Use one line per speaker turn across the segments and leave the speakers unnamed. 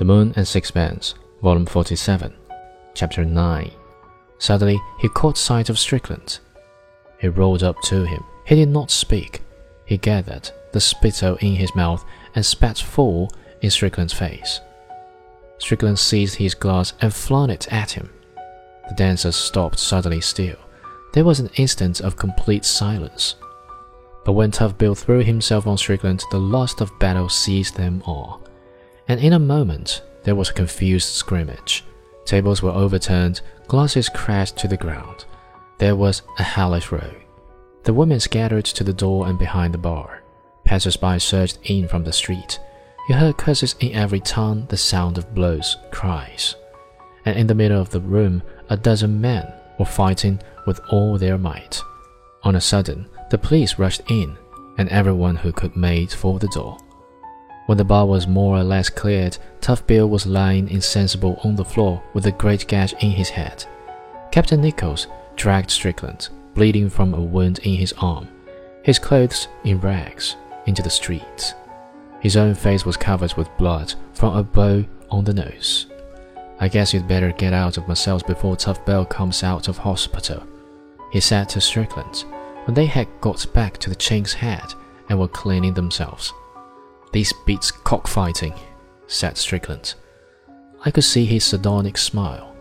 The Moon and Sixpence, Volume 47, Chapter 9. Suddenly he caught sight of Strickland. He rolled up to him. He did not speak. He gathered the spittle in his mouth and spat full in Strickland's face. Strickland seized his glass and flung it at him. The dancers stopped suddenly still. There was an instant of complete silence. But when Tough Bill threw himself on Strickland, the lust of battle seized them all. And in a moment, there was a confused scrimmage. Tables were overturned, glasses crashed to the ground. There was a hellish row. The women scattered to the door and behind the bar. Passers-by surged in from the street. You heard curses in every tongue, the sound of blows, cries. And in the middle of the room, a dozen men were fighting with all their might. On a sudden, the police rushed in, and everyone who could made for the door. When the bar was more or less cleared, Tough Bill was lying insensible on the floor with a great gash in his head. Captain Nichols dragged Strickland, bleeding from a wound in his arm, his clothes in rags, into the street. His own face was covered with blood from a blow on the nose. I guess you'd better get out of Marseilles before Tough Bill comes out of hospital, he said to Strickland when they had got back to the Chink's Head and were cleaning themselves. This beats cockfighting, said Strickland. I could see his sardonic smile.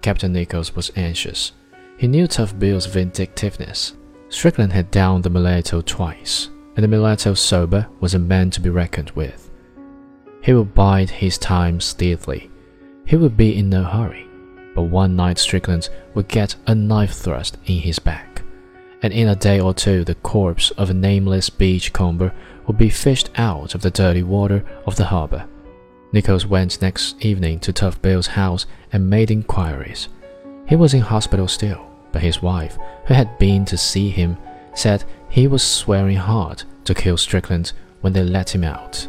Captain Nichols was anxious. He knew Tough Bill's vindictiveness. Strickland had downed the mulatto twice, and the mulatto sober was a man to be reckoned with. He would bide his time steadily. He would be in no hurry, but one night Strickland would get a knife thrust in his back, and in a day or two the corpse of a nameless beachcomber would be fished out of the dirty water of the harbor. Nichols went next evening to Tough Bill's house and made inquiries. He was in hospital still, but his wife, who had been to see him, said he was swearing hard to kill Strickland when they let him out.